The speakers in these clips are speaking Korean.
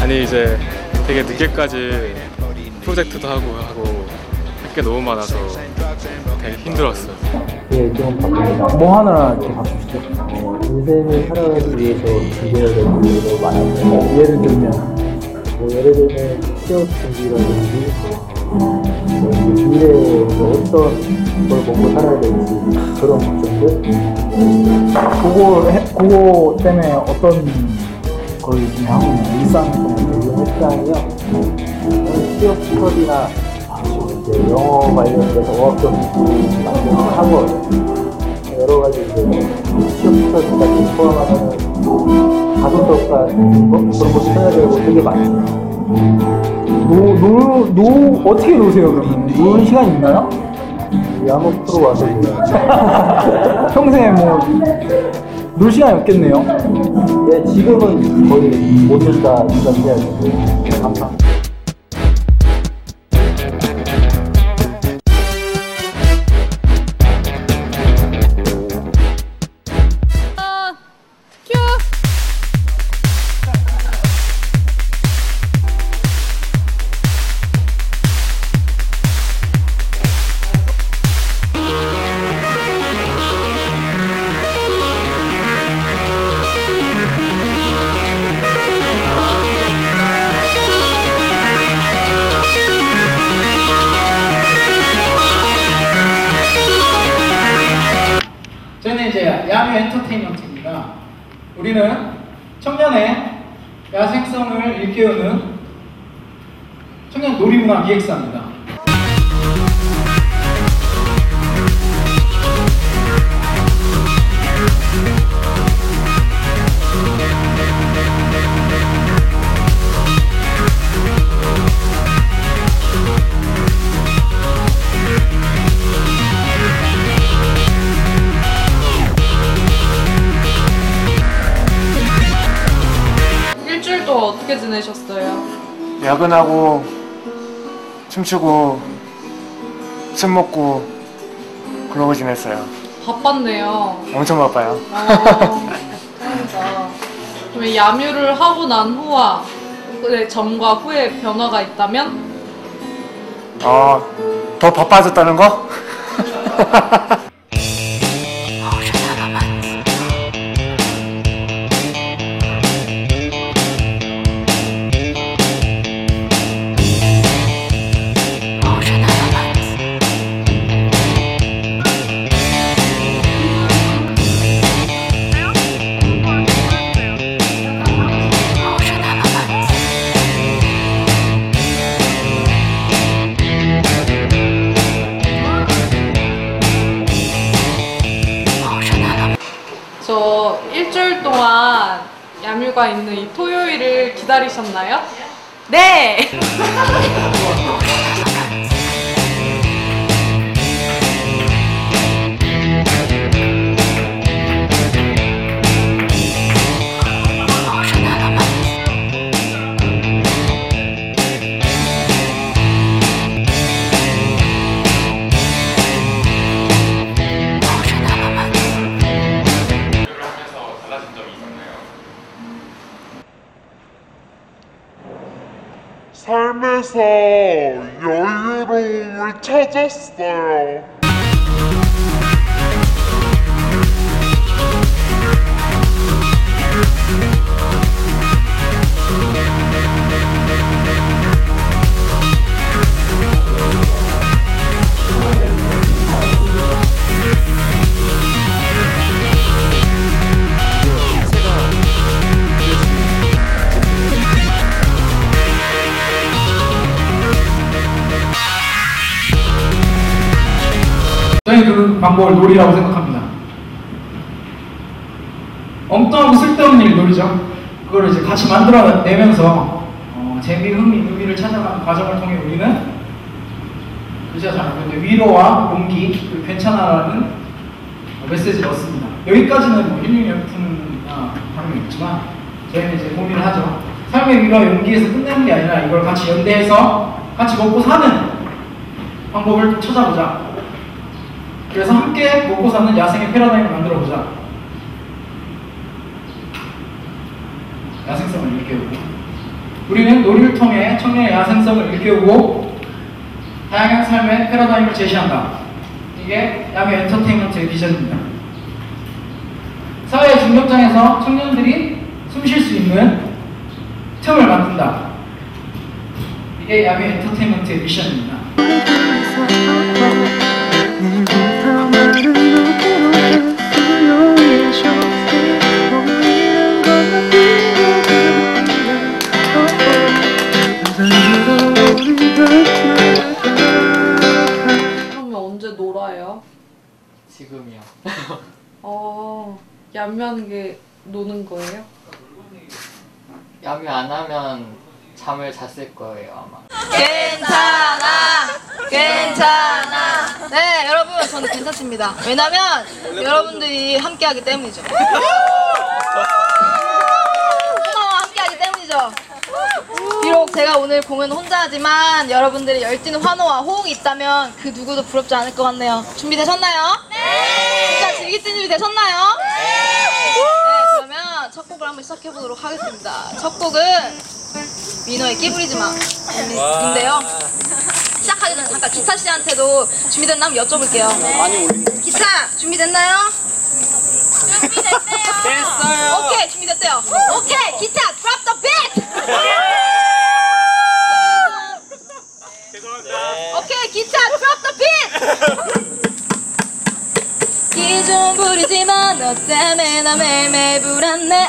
아니 이제 되게 늦게까지 프로젝트도 하고 하고 할 게 너무 많아서 되게 힘들었어요. 예, 좀뭐 하나 이렇게 바쁘시죠? 어, 인생을 살아가기 위해서 준비해야 될 일도 많아서 예를 들면 뭐 예를 들면 취업 준비라든지 뭐 뭐 이제 미래에 뭐 어떤 걸 먹고 살아야 될지 그런 걱정들. 그거, 해- 그거 때문에 어떤 걸 지금 하고 대중 헬스장이요. 저는 취업 스터디나 이제 영어 관련돼서 어학점 학원 여러 가지 이제 취업 스터디까지 포함하는 거 그런 거 써야 되고 되게 많아요. 노, 노, 노, 어떻게 노세요, 그러면? 노는 시간 있나요? 야구 프로 와서 평생에 뭐, 놀 시간이 없겠네요. 네, 지금은 거의 못 논다 생각해야 되고, 항상. 큐! 야외 엔터테인먼트입니다. 우리는 청년의 야생성을 일깨우는 청년 놀이문화 기획사입니다. 어떻게 지내셨어요? 야근하고 춤추고 술 먹고 그러고 지냈어요. 바빴네요. 엄청 바빠요. 어, 다행이다. 그러면 야뮤를 하고 난 후와 그 전과 후에 변화가 있다면? 어, 더 바빠졌다는 거? 야뮤가 있는 이 토요일을 기다리셨나요? 네! 삶에서 여유로움을 찾았어요. 저희는 그 방법을 놀이라고 생각합니다. 엉뚱하고 쓸데없는 일 놀이죠. 그걸 이제 같이 만들어내면서 어, 재미, 흥미, 의미를 찾아가는 과정을 통해 우리는 글씨가 잘 나오는데 위로와 용기, 괜찮아라는 메시지를 얻습니다. 여기까지는 뭐 힐링열품이나 다름이 없지만 저희는 이제 고민을 하죠. 삶의 위로와 용기에서 끝내는 게 아니라 이걸 같이 연대해서 같이 먹고 사는 방법을 찾아보자. 그래서 함께 먹고 사는 야생의 패러다임을 만들어 보자. 야생성을 일깨우고 우리는 놀이를 통해 청년의 야생성을 일깨우고 다양한 삶의 패러다임을 제시한다. 이게 야매 엔터테인먼트의 비전입니다. 사회 중력장에서 청년들이 숨 쉴 수 있는 틈을 만든다. 이게 야매 엔터테인먼트의 미션입니다. 놀아요? 지금이요. 어, 얌미하는 게 노는 거예요? 야미 안 하면 잠을 잤을 거예요 아마. 괜찮아 괜찮아 네 여러분 저는 괜찮습니다 왜냐면 여러분들이 함께하기 때문이죠 하나와 함께하기 때문이죠 비록 제가 오늘 공연 혼자 하지만 여러분들의 열띤 환호와 호응이 있다면 그 누구도 부럽지 않을 것 같네요 준비되셨나요? 네 진짜 즐길 준비 되셨나요? 네 그러면 첫 곡을 한번 시작해보도록 하겠습니다 첫 곡은 민호의 끼부리지 마 인데요 시작하기 전에 잠깐 기타 씨한테도 준비됐나 한번 여쭤볼게요. 기타 준비됐나요? 준비됐대요. 됐어요. 오케이 준비됐대요. 오케이 기타 drop the beat. 기타 drop the beat. 기좀 부리지만 너 때문에 나 매일매일 불안해.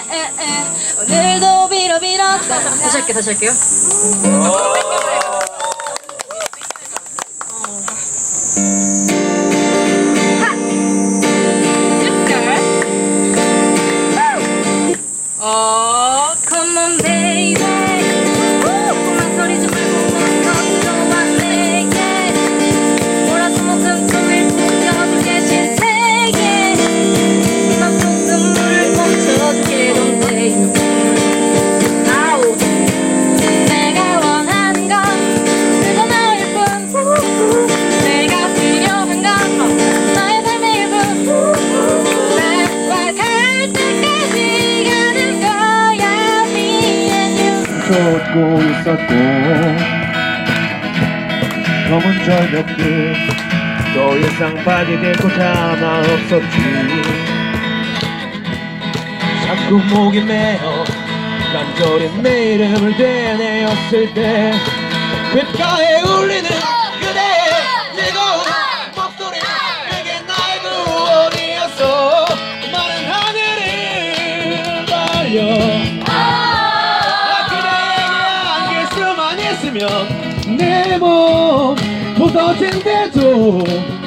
오늘도 빌어 빌어 다시 할게 다시 할게요 쏟고 있었고 검은 절벽들 더 이상 빠지될 곳 하나 없었지. 자꾸 목이 메어 간절히 내 이름을 되뇌었을 때 귓가에 울리는 있으면 내몸 부서진데도 좋아